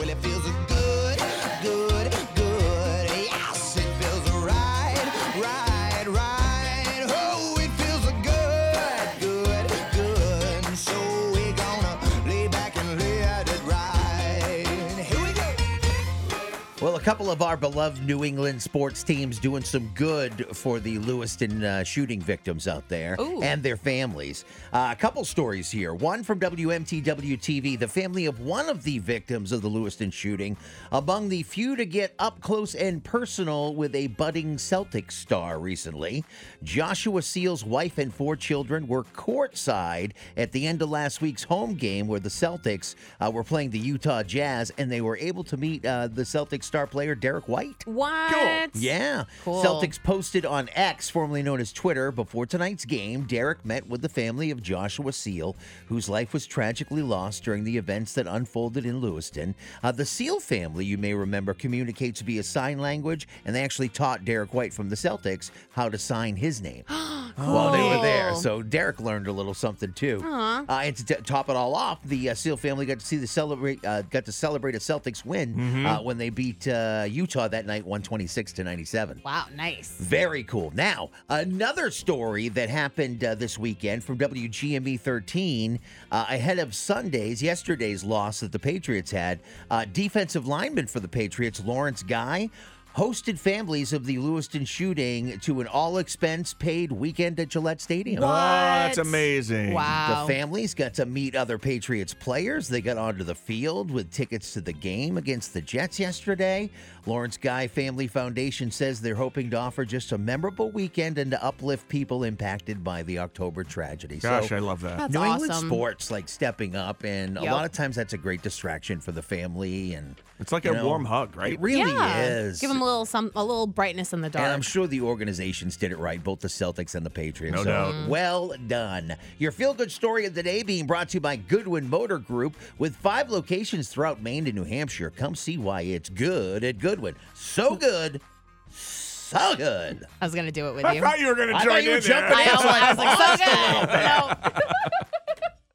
Well, it feels Well, a couple of our beloved New England sports teams doing some good for the Lewiston uh, shooting victims out there Ooh. and their families. Uh, a couple stories here. One from WMTW TV. The family of one of the victims of the Lewiston shooting, among the few to get up close and personal with a budding Celtics star recently. Joshua Seal's wife and four children were courtside at the end of last week's home game where the Celtics uh, were playing the Utah Jazz, and they were able to meet uh, the Celtics star player Derrick White. What? Yeah. Cool. Celtics posted on X, formerly known as Twitter, before tonight's game. Derrick met with the family of Joshua Seal, whose life was tragically lost during the events that unfolded in Lewiston. Uh, the Seal family, you may remember, communicates via sign language, and they actually taught Derrick White from the Celtics how to sign his name while they were there. So Derrick learned a little something too. Aw. Uh, and to t- top it all off, the uh, Seal family got to see the celebrate, uh, got to celebrate a Celtics win uh, when they beat uh, Utah that night, one twenty six to ninety seven. Wow, nice. Very cool. Now, another story that happened uh, this weekend from WGME 13 uh, ahead of Sunday's, yesterday's loss that the Patriots had. Uh, defensive lineman for the Patriots, Lawrence Guy, hosted families of the Lewiston shooting to an all expense paid weekend at Gillette Stadium. Oh, that's amazing. Wow. The families got to meet other Patriots players. They got onto the field with tickets to the game against the Jets yesterday. Lawrence Guy Family Foundation says they're hoping to offer just a memorable weekend and to uplift people impacted by the October tragedy. Gosh, so, I love that. That's New England sports like stepping up, and a lot of times that's a great distraction for the family. And It's like a know, warm hug, right? It really yeah. is. Give them a little some a little brightness in the dark. And I'm sure the organizations did it right, both the Celtics and the Patriots. No so doubt. Mm. Well done. Your feel good story of the day being brought to you by Goodwin Motor Group with five locations throughout Maine and New Hampshire. Come see why it's good at Goodwin. So good. So good. I was gonna do it with you. I you. thought you were going to I join thought you were in there. jumping I, in. almost, I was like, Lost a little bit. so good. No.